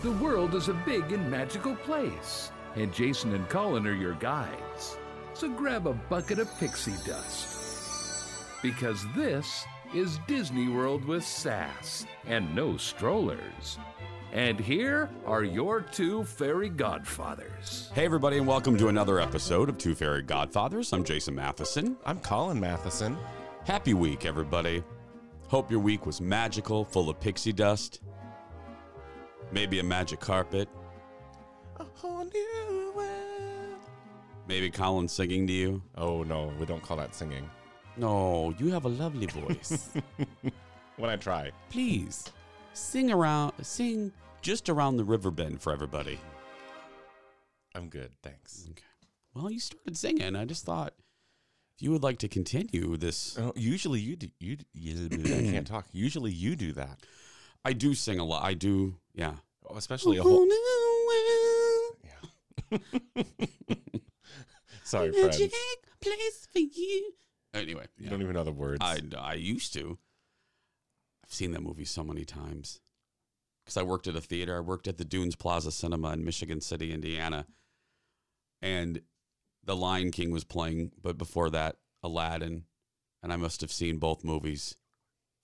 The world is a big and magical place, and Jason and Colin are your guides. So grab a bucket of pixie dust. Because this is Disney World with sass and no strollers. And here are your two fairy godfathers. Hey, everybody, and welcome to another episode of Two Fairy Godfathers. I'm Jason Matheson. I'm Colin Matheson. Happy week, everybody. Hope your week was magical, full of pixie dust, maybe a magic carpet, A whole new world. maybe Colin singing to you. Oh no, we don't call that singing. No, you have a lovely voice. When I try. Please sing around, sing just around the river bend for everybody. I'm good, thanks. Okay. Well, you started singing. I just thought if you would like to continue this. Oh, usually you do. You, you I can't talk. Usually you do that. I do sing a lot. I do, yeah. Oh, Especially a whole. Yeah. Sorry, friends. place for you. Anyway, You yeah. don't even know the words. I, I used to. I've seen that movie so many times because I worked at a theater. I worked at the Dunes Plaza Cinema in Michigan City, Indiana, and The Lion King was playing. But before that, Aladdin, and I must have seen both movies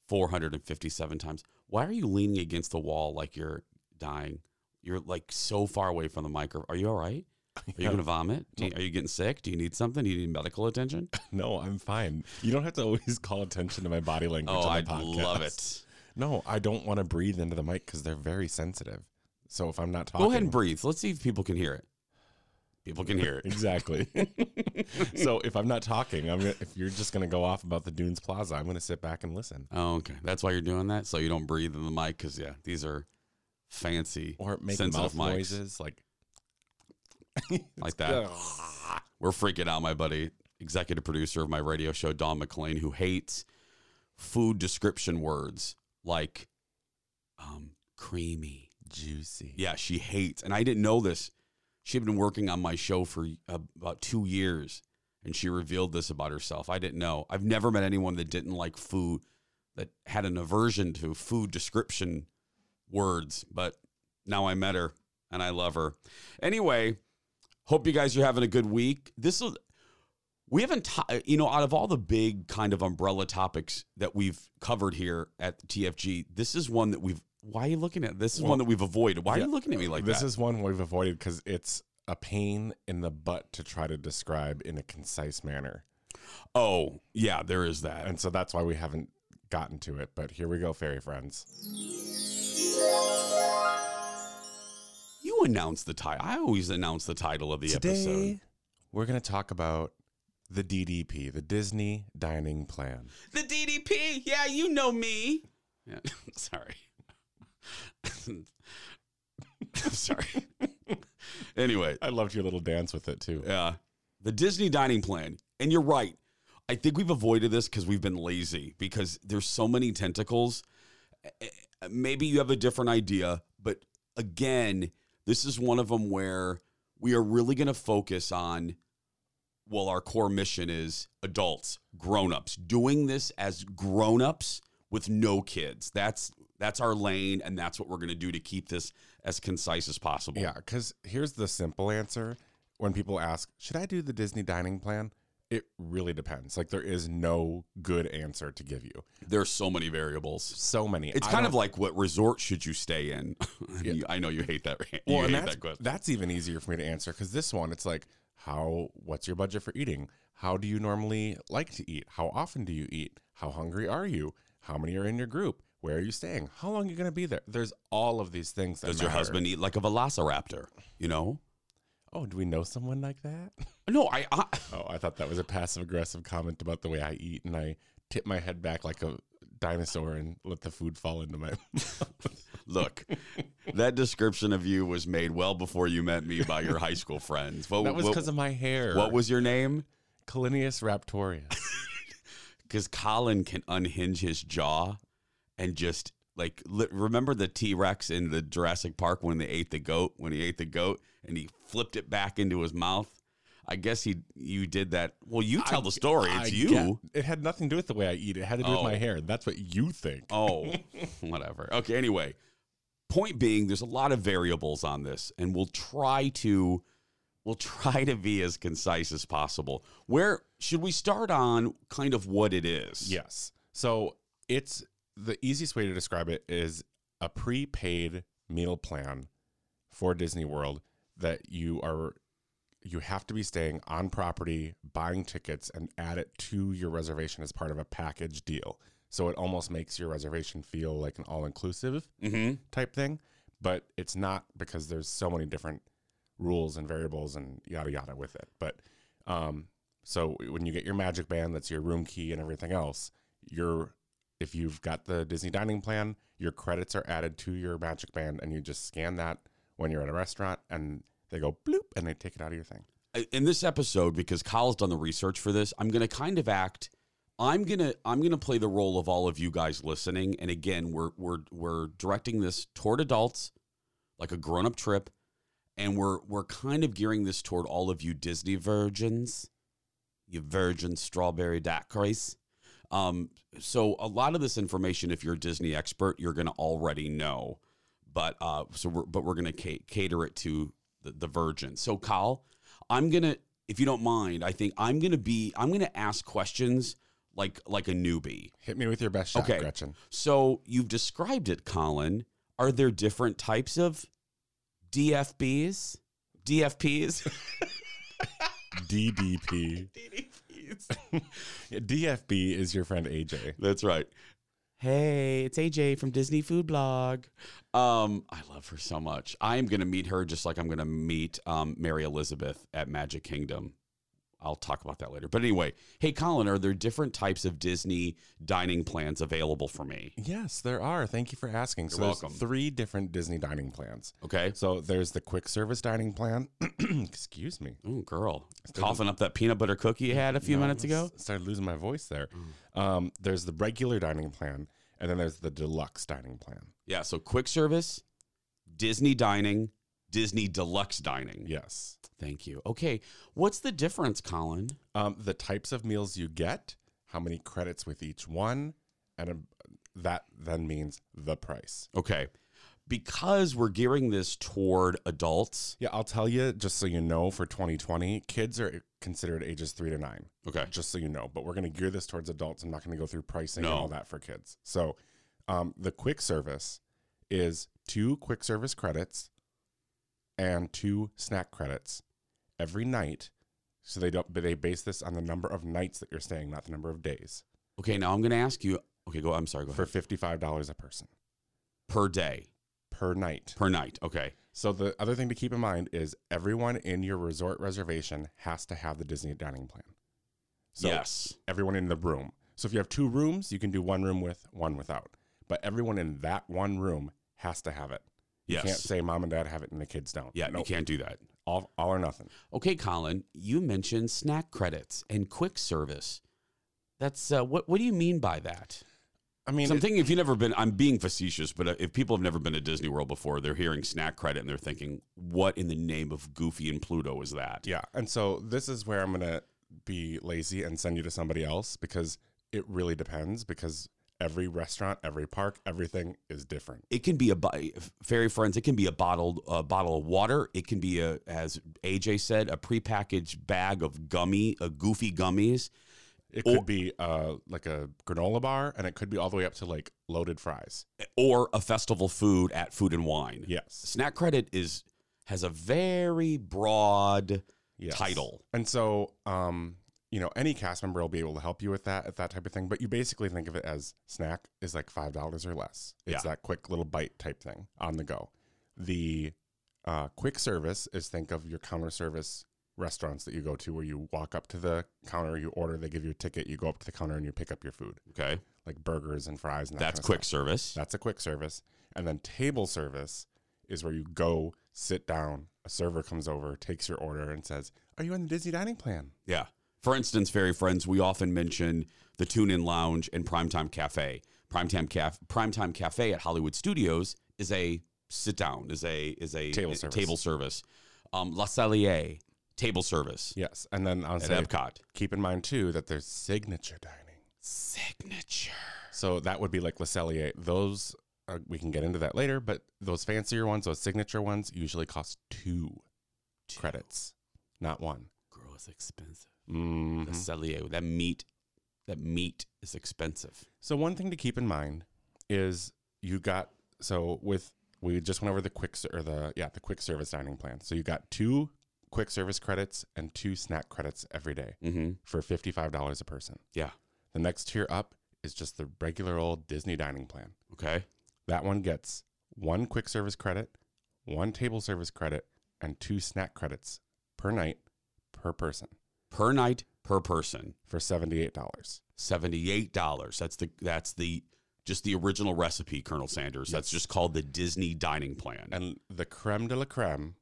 457 times. Why are you leaning against the wall like you're dying? You're like so far away from the microphone. Are you all right? Are you going to vomit? You- are you getting sick? Do you need something? Do you need medical attention? no, I'm fine. You don't have to always call attention to my body language. Oh, I love it. No, I don't want to breathe into the mic because they're very sensitive. So if I'm not talking, Go ahead and breathe. Let's see if people can hear it. People can hear it. Exactly. so if I'm not talking, I'm gonna, if you're just gonna go off about the Dunes Plaza, I'm gonna sit back and listen, Oh, okay. That's why you're doing that, so you don't breathe in the mic. Because yeah, these are fancy or make sensitive mouth mics noises like like that. We're freaking out, my buddy, executive producer of my radio show, Don McLean, who hates food description words like um, creamy. juicy. Yeah, she hates, and I didn't know this. She had been working on my show for about two years, and she revealed this about herself. I didn't know. I've never met anyone that didn't like food, that had an aversion to food description words, but now I met her and I love her. Anyway, hope you guys are having a good week. This is. We haven't, t- you know, out of all the big kind of umbrella topics that we've covered here at TFG, this is one that we've. Why are you looking at this? Is Well, one that we've avoided. Why are you looking at me like that? this that? is one we've avoided because it's a pain in the butt to try to describe in a concise manner, oh, yeah, there is that. and so that's why we haven't gotten to it. But here we go, fairy friends. you announce the title. I always announce the title of the Today episode. we're gonna talk about the DDP, the Disney Dining Plan. The DDP. Yeah, you know me. Yeah, sorry. I'm sorry. anyway, I loved your little dance with it too. Yeah. The Disney dining plan. And you're right. I think we've avoided this because we've been lazy because there's so many tentacles. Eh, eh, Maybe you have a different idea, but again, this is one of them where we are really going to focus on well, our core mission is adults, grown-ups, doing this as grown-ups with no kids. That's that's our lane and that's what we're going to do to keep this as concise as possible. Yeah, because here's the simple answer. When people ask, should I do the Disney dining plan? It really depends. Like there is no good answer to give you. There's so many variables. So many. It's I kind of like what resort should you stay in? Yeah. I know you hate that. You well, hate that's, that question. that's even easier for me to answer because this one, it's like, how? What's your budget for eating? How do you normally like to eat? How often do you eat? How hungry are you? How many are in your group? Where are you staying? How long are you going to be there? There's all of these things. That Does your matter. husband eat like a velociraptor? You know? Oh, do we know someone like that? No, I, I Oh, I thought that was a passive aggressive comment about the way I eat, and I tip my head back like a dinosaur and let the food fall into my. look. that description of you was made well before you met me by your high school friends. What, that was because of my hair. what was your name? Calinius raptorius? Because Colin can unhinge his jaw and just like li- remember the T Rex in the Jurassic Park when they ate the goat when he ate the goat and he flipped it back into his mouth. I guess he you did that. Well, you tell the story. It's I you. get- it had nothing to do with the way I eat. It had to do Oh. with my oh. hair. That's what you think. Oh, whatever. Okay. Anyway, point being, there's a lot of variables on this, and we'll try to we'll try to be as concise as possible. Where should we start on kind of what it is? Yes. So it's the easiest way to describe it is a prepaid meal plan for Disney World that you are you have to be staying on property, buying tickets, and add it to your reservation as part of a package deal. So it almost makes your reservation feel like an all inclusive Mm-hmm. type thing, but it's not because there's so many different rules and variables and yada yada with it. But um, so when you get your Magic Band, that's your room key and everything else. Your if you've got the Disney dining plan, your credits are added to your Magic Band, and you just scan that when you're at a restaurant, and they go bloop, and they take it out of your thing. in this episode because Kyle's done the research for this, I'm going to kind of act. I'm gonna I'm gonna play the role of all of you guys listening, and again, we're we're we're directing this toward adults, like a grown up trip, and we're we're kind of gearing this toward all of you Disney virgins, you virgin strawberry daiquiris. Um, so a lot of this information, if you're a Disney expert, you're gonna already know, but uh, so we're but we're gonna ca- cater it to the, the virgin. So Kyle, I'm gonna, if you don't mind, I think I'm gonna be, I'm gonna ask questions like like a newbie. Hit me with your best shot, Okay. Gretchen. So you've described it, Colin. Are there different types of DFBs? DFPs? DDP. DDPs. DFB is your friend AJ. That's right. Hey, it's AJ from Disney Food Blog. Um, I love her so much. I am going to meet her just like I'm going to meet um, Mary Elizabeth at Magic Kingdom. I'll talk about that later. But anyway, hey, Colin, are there different types of Disney dining plans available for me? Yes, there are. Thank you for asking. so You're there's welcome. three different Disney dining plans. Okay. So there's the quick service dining plan. Excuse me. Oh, girl. Coughing up that peanut butter cookie you had a few No, minutes ago? Started losing my voice there. Mm. Um, there's the regular dining plan, and then there's the deluxe dining plan. Yeah. So quick service, Disney dining, Disney deluxe dining. Yes. Thank you. Okay. What's the difference, Colin? Um, the types of meals you get, how many credits with each one, and um that then means the price. Okay. Because we're gearing this toward adults. Yeah, I'll tell you just so you know for 2020, kids are considered ages three to nine. Okay. just so you know. But we're going to gear this towards adults. I'm not going to go through pricing and all that for kids. So, um, the quick service is two quick service credits and two snack credits every night. So they don't, but they base this on the number of nights that you're staying, not the number of days. Okay. Now I'm going to ask you. Okay. Go. I'm sorry. Go For ahead. fifty-five dollars a person Per day, per night. per night. Okay. So the other thing to keep in mind is everyone in your resort reservation has to have the Disney dining plan. So yes. everyone in the room. So if you have two rooms, you can do one room with, one without. But everyone in that one room has to have it. You Yes. can't say mom and dad have it and the kids don't. yeah. Nope. You can't do that. All, all or nothing. Okay, Colin. You mentioned snack credits and quick service. That's uh, what. What do you mean by that? I mean, So I'm thinking if you've never been, I'm being facetious, but uh, if people have never been to Disney World before, they're hearing snack credit and they're thinking, what in the name of Goofy and Pluto is that? yeah. And so this is where I'm going to be lazy and send you to somebody else because it really depends because every restaurant, every park, everything is different. It can be a fairy friends. It can be a bottled a bottle of water. It can be a, as AJ said, a prepackaged bag of gummy, a goofy gummies. It could Or- be uh, like a granola bar and it could be all the way up to like loaded fries. or a festival food at Food and Wine. Yes. Snack credit is has a very broad Yes. title. And so, um, you know, any cast member will be able to help you with that, at that type of thing. But you basically think of it as snack is like five dollars or less. It's Yeah. that quick little bite type thing on the go. The uh, quick service is think of your counter service restaurants that you go to where you walk up to the counter, you order, they give you a ticket, you go up to the counter and you pick up your food, Okay, like burgers and fries. And that that's kind of quick stuff. service. That's a quick service. And then table service is where you go sit down. A server comes over, takes your order, and says, "Are you on the Disney dining plan?" Yeah. For instance, fairy friends, we often mention the Tune In Lounge and Primetime Cafe. Primetime Caf- Primetime Cafe at Hollywood Studios is a sit down, is a is a Table service. Table service. Um, Le Cellier table service Yes, and then I'll at say, Epcot. keep in mind too that there's signature dining. Signature. So that would be like Le Cellier. Those uh, we can get into that later, but those fancier ones, those signature ones, usually cost two credits, not one. Gross expensive. Mhm. The cellier, that meat, that meat is expensive. So one thing to keep in mind is you got so with we just went over the quick or the yeah the quick service dining plan. So you got two quick service credits and two snack credits every day Mm-hmm. for fifty five dollars a person. Yeah. The next tier up is just the regular old Disney dining plan. Okay. That one gets one quick service credit, one table service credit, and two snack credits per night per person Per night, per person, for seventy eight dollars. seventy-eight dollars. That's the that's the just the original recipe, Colonel Sanders. That's just called the Disney dining plan. And the creme de la creme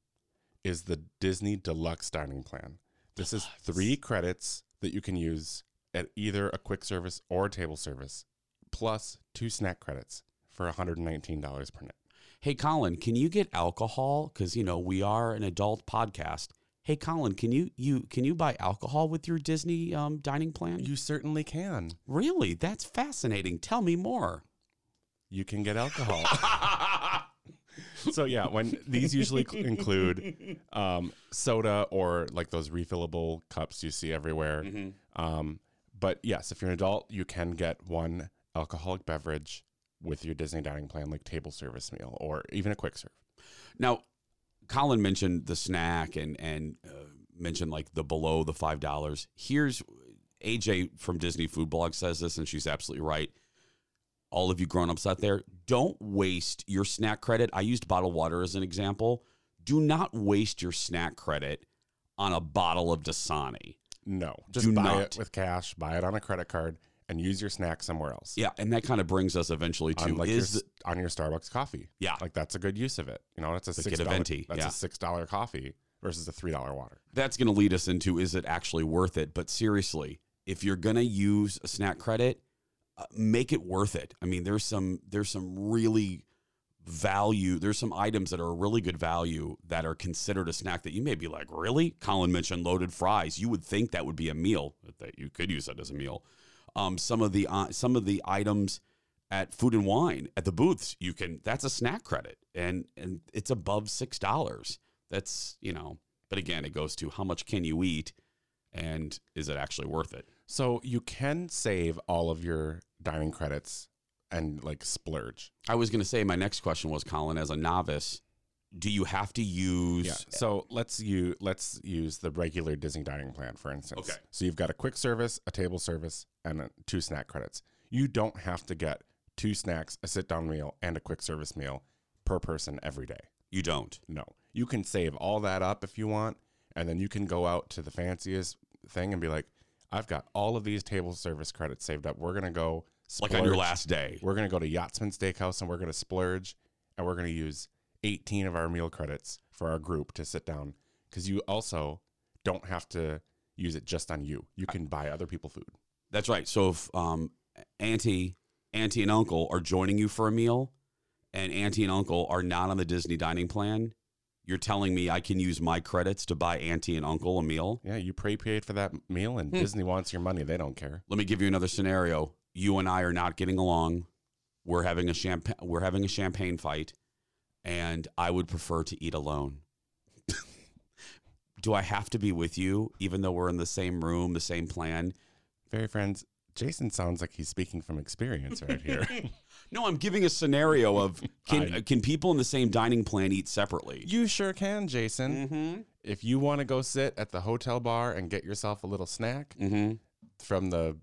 is the Disney Deluxe Dining Plan. This is three credits that you can use at either a quick service or a table service, plus two snack credits for $119 per night. hey, Colin, can you get alcohol? Because you know we are an adult podcast. Hey, Colin, can you you can you buy alcohol with your Disney um, dining plan? You certainly can. really? That's fascinating. Tell me more. You can get alcohol. so yeah, when these usually include um, soda or like those refillable cups you see everywhere. Um, but yes, if you're an adult, you can get one alcoholic beverage with your Disney dining plan, like table service meal or even a quick serve. Now, Colin mentioned the snack and and uh, mentioned like the below the five dollars. Here's AJ from Disney Food Blog says this, and she's absolutely right. All of you grown-ups out there, don't waste your snack credit. I used bottled water as an example. Do not waste your snack credit on a bottle of Dasani. No, just Do buy not. it with cash, buy it on a credit card, and use your snack somewhere else. Yeah, and that kind of brings us eventually to on like your, is s- on your Starbucks coffee. Yeah. like that's a good use of it. You know, that's a Like six a venti, That's yeah. a six dollar coffee versus a three dollar water. that's going to lead us into is it actually worth it? But seriously, if you're going to use a snack credit, uh, make it worth it. I mean, there's some there's some really value. There's some items that are a really good value that are considered a snack that you may be like, really? Colin mentioned loaded fries. You would think that would be a meal that you could use that as a meal. Um, some of the uh, some of the items at Food and Wine at the booths, you can that's a snack credit, and and it's above six dollars. That's you know, but again, it goes to how much can you eat, and is it actually worth it? So you can save all of your dining credits and like splurge. I was going to say my next question was, Colin, as a novice, do you have to use? Yeah. So let's you let's use the regular Disney dining plan for instance. Okay. So you've got a quick service, a table service, and two snack credits. You don't have to get two snacks, a sit down meal, and a quick service meal per person every day. You don't. No. You can save all that up if you want, and then you can go out to the fanciest thing and be like, I've got all of these table service credits saved up. We're gonna go Like on your last day. We're gonna go to Yachtsman Steakhouse and we're gonna splurge, and we're gonna use 18 of our meal credits for our group to sit down because you also don't have to use it just on you. You can buy other people food. That's right. So if um, auntie, auntie and uncle are joining you for a meal, and auntie and uncle are not on the Disney dining plan, you're telling me I can use my credits to buy auntie and uncle a meal? Yeah, you prepaid for that meal, and Hmm. Disney wants your money. They don't care. Let me give you another scenario. You and I are not getting along. We're having a champagne. We're having a champagne fight, and I would prefer to eat alone. Do I have to be with you, even though we're in the same room, the same plan? Very friends. Jason sounds like he's speaking from experience right here. No, I'm giving a scenario of can I- can people in the same dining plan eat separately? you sure can, Jason. Mm-hmm. If you want to go sit at the hotel bar and get yourself a little snack Mm-hmm. from the,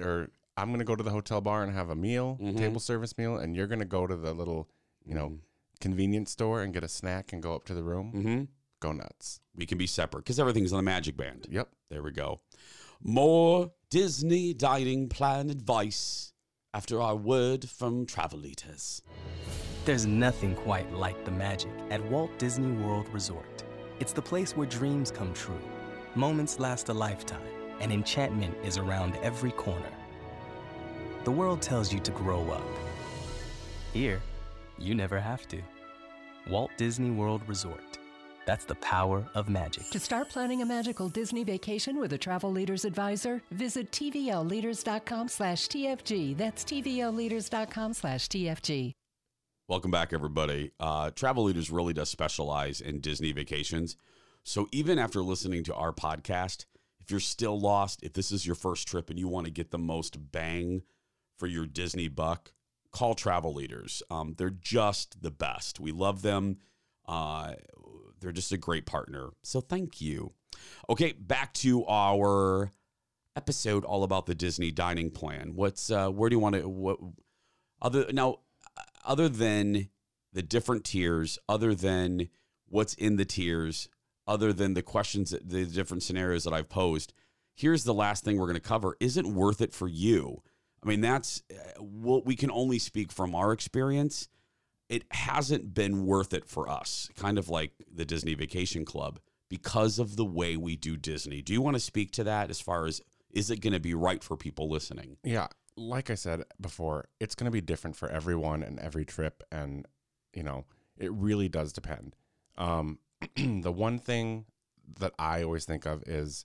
or I'm going to go to the hotel bar and have a meal, Mhm. table service meal, and you're going to go to the little, you know, convenience store and get a snack and go up to the room, Mm-hmm. go nuts. We can be separate because everything's on the Magic Band. Yep. There we go. More Disney dining plan advice after our word from Travel Leaders. There's nothing quite like the magic at Walt Disney World Resort. It's the place where dreams come true, moments last a lifetime, and enchantment is around every corner. The world tells you to grow up. Here, you never have to. Walt Disney World Resort. That's the power of magic. To start planning a magical Disney vacation with a travel leaders advisor, visit tvlleaders.com slash TFG. That's tvlleaders.com slash TFG. Welcome back, everybody. Uh, Travel Leaders really does specialize in Disney vacations. So even after listening to our podcast, if you're still lost, if this is your first trip and you want to get the most bang for your Disney buck, call Travel Leaders. Um, they're just the best. We love them. Uh, they're just a great partner. So thank you. Okay, back to our episode all about the Disney dining plan. What's uh, where do you want to what other now other than the different tiers, other than what's in the tiers, other than the questions, the different scenarios that I've posed, here's the last thing we're going to cover. Is it worth it for you? I mean, that's uh, what we can only speak from our experience. It hasn't been worth it for us, kind of like the Disney Vacation Club, because of the way we do Disney. Do you want to speak to that as far as is it going to be right for people listening? Yeah, like I said before, it's going to be different for everyone and every trip, and you know, it really does depend. Um, the one thing that I always think of is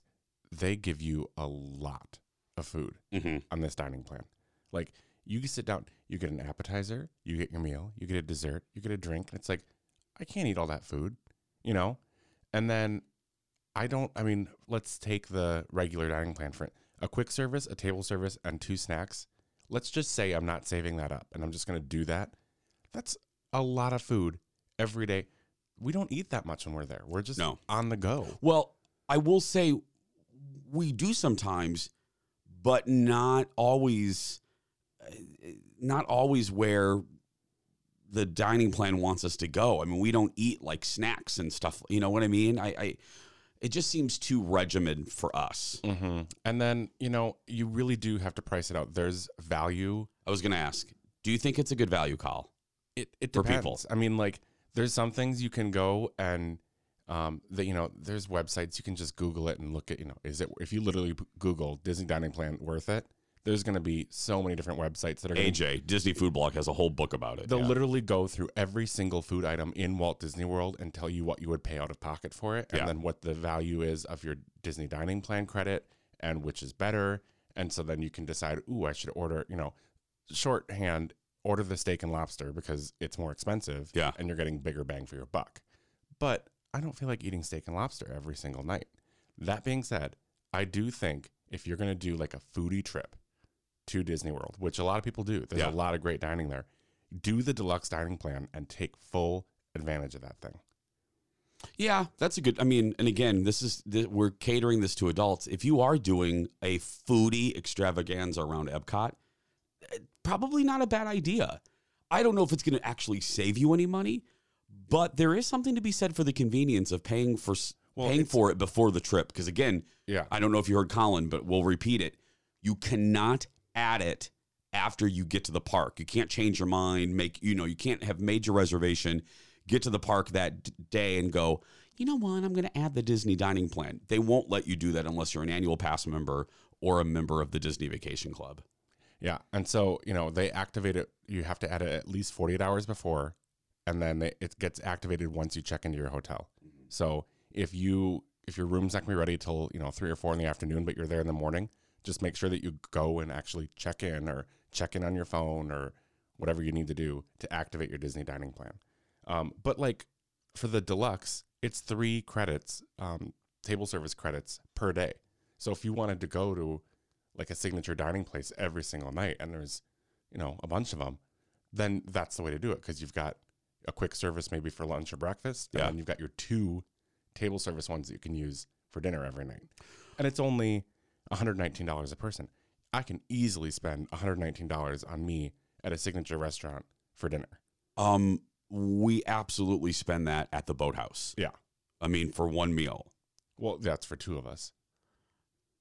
they give you a lot of food Mm-hmm. on this dining plan. Like you can sit down, you get an appetizer, you get your meal, you get a dessert, you get a drink. It's like, I can't eat all that food, you know? And then I don't, I mean, let's take the regular dining plan for it. A quick service, a table service, and two snacks. Let's just say I'm not saving that up and I'm just going to do that. That's a lot of food every day. We don't eat that much when we're there. We're just No. on the go. Well, I will say we do sometimes, but not always. Not always where the dining plan wants us to go. I mean, we don't eat like snacks and stuff. You know what I mean? I, I it just seems too regimented for us. Mm-hmm. And then, you know, you really do have to price it out. There's value I was going to ask, do you think it's a good value call? it it For depends. people. I mean, like there's some things you can go and um that you know there's websites you can just Google it and look at you know is it if you literally Google Disney dining plan worth it? There's going to be so many different websites that are AJ Disney Food Blog has a whole book about it. They'll Yeah. literally go through every single food item in Walt Disney World and tell you what you would pay out of pocket for it, and Yeah. then what the value is of your Disney dining plan credit, and which is better. And so then you can decide, ooh, I should order, you know, shorthand, order the steak and lobster because it's more expensive, Yeah. and you're getting bigger bang for your buck. But I don't feel like eating steak and lobster every single night. That being said, I do think if you're going to do like a foodie trip to Disney World, which a lot of people do, there's Yeah. a lot of great dining there. Do the deluxe dining plan and take full advantage of that thing. Yeah, that's a good. I mean, and again, this is th- we're catering this to adults. If you are doing a foodie extravaganza around Epcot, eh, probably not a bad idea. I don't know if it's going to actually save you any money, but there is something to be said for the convenience of paying for Well, paying for it before the trip. Because again, Yeah. I don't know if you heard Colin, but we'll repeat it. You cannot add it after you get to the park. You can't change your mind, make you know, you can't have made your reservation, get to the park that d- day and go, "You know what? I'm going to add the Disney dining plan." They won't let you do that unless you're an annual pass member or a member of the Disney Vacation Club. Yeah. And so, you know, they activate it, you have to add it at least 48 hours before, and then they, it gets activated once you check into your hotel. So if you, if your room's not gonna be ready till, you know, three or four in the afternoon, but you're there in the morning, just make sure that you go and actually check in or check in on your phone or whatever you need to do to activate your Disney dining plan. Um, but like for the deluxe, it's three credits, um, table service credits per day. So if you wanted to go to like a signature dining place every single night and there's, you know, a bunch of them, then that's the way to do it because you've got a quick service maybe for lunch or breakfast, Yeah. and you've got your two table service ones that you can use for dinner every night. And it's only $119 a person. I can easily spend $119 on me at a signature restaurant for dinner. Um, we absolutely spend that at the boathouse. Yeah. I mean, for one meal. Well, that's for two of us.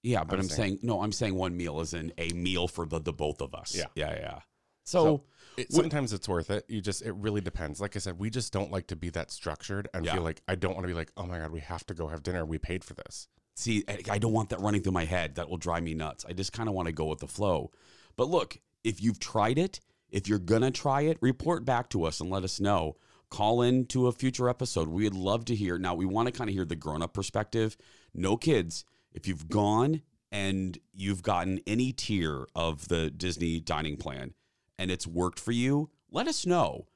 Yeah, but I'm I'm, saying- saying, no. I'm saying one meal is in a meal for the the both of us. Yeah. yeah, yeah. So, It, Wh- sometimes it's worth it. You just, it really depends. Like I said, we just don't like to be that structured and Yeah. feel like I don't want to be like, oh my God, we have to go have dinner. We paid for this. see, I- I don't want that running through my head. That will drive me nuts. I just kind of want to go with the flow. But look, if you've tried it, if you're gonna try it, report back to us and let us know. Call in to a future episode. We'd love to hear. Now we want to kind of hear the grown up perspective. No kids. If you've gone and you've gotten any tier of the Disney dining plan and it's worked for you, let us know.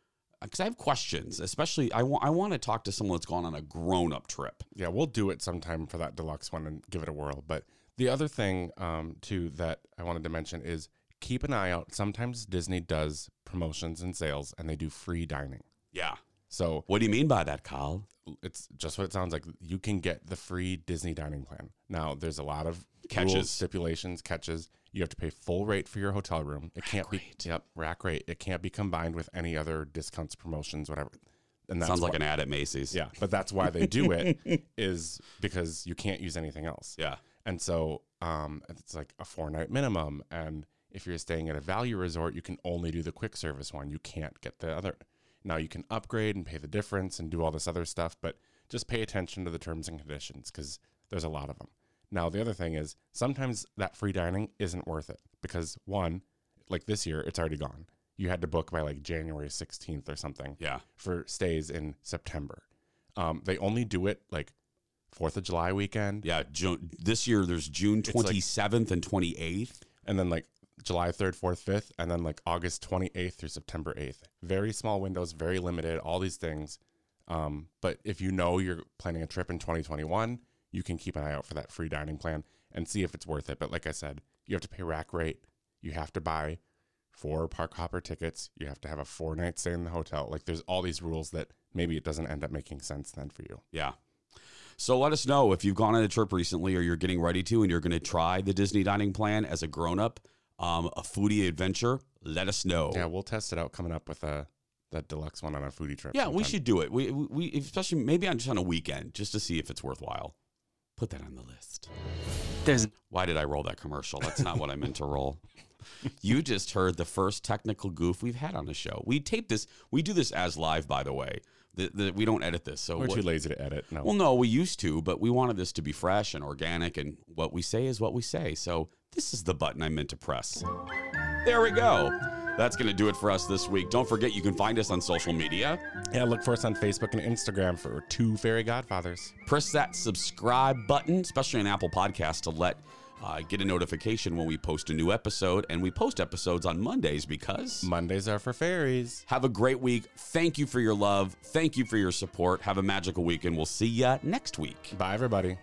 because I have questions. Especially, I want I want to talk to someone that's gone on a grown up trip. Yeah, we'll do it sometime for that deluxe one and give it a whirl. But the other thing, um, too, that I wanted to mention is keep an eye out. Sometimes Disney does promotions and sales, and they do free dining. Yeah. So What do you mean by that, Kyle? it's just what it sounds like. You can get the free Disney dining plan. Now, there's a lot of Catches. rules, stipulations, catches. You have to pay full rate for your hotel room. It can't rate. be yep rack rate. It can't be combined with any other discounts, promotions, whatever. And that Sounds like an ad at Macy's. yeah, but that's why they do it is because you can't use anything else. Yeah. And so um, it's like a four night minimum. And if you're staying at a value resort, you can only do the quick service one. You can't get the other. Now you can upgrade and pay the difference and do all this other stuff, but just pay attention to the terms and conditions because there's a lot of them. Now, the other thing is sometimes that free dining isn't worth it because one, like this year, it's already gone. You had to book by like January 16th or something Yeah. for stays in September. Um, they only do it like Fourth of July weekend, Yeah. June, this year there's June It's like- 27th and 28th. and then like July 3rd, 4th, 5th, and then like August 28th through September 8th. Very small windows, very limited, all these things. Um, but if you know you're planning a trip in 2021, you can keep an eye out for that free dining plan and see if it's worth it. But like I said, you have to pay rack rate. You have to buy four park hopper tickets. You have to have a four night stay in the hotel. Like there's all these rules that maybe it doesn't end up making sense then for you. Yeah. So let us know if you've gone on a trip recently or you're getting ready to and you're going to try the Disney dining plan as a grown up, um, a foodie adventure. Let us know. Yeah, we'll test it out coming up with a that deluxe one on a foodie trip. Yeah, we should do it. We, we, we especially maybe on just on a weekend just to see if it's worthwhile. Put that on the list. There's Why did I roll that commercial? That's not what I meant to roll. You just heard the first technical goof we've had on the show. We tape this. We do this as live, by the way. The, the, we don't edit this. So We're what- too lazy to edit. No. Well, no, we used to, but we wanted this to be fresh and organic, and what we say is what we say. So this is the button I meant to press. There we go. That's going to do it for us this week. Don't forget, you can find us on social media. yeah, look for us on Facebook and Instagram for two fairy godfathers. Press that subscribe button, especially on Apple Podcasts, to let uh, get a notification when we post a new episode. And we post episodes on Mondays because. Mondays are for fairies. Have a great week. Thank you for your love. Thank you for your support. Have a magical week, and we'll see ya next week. Bye, everybody.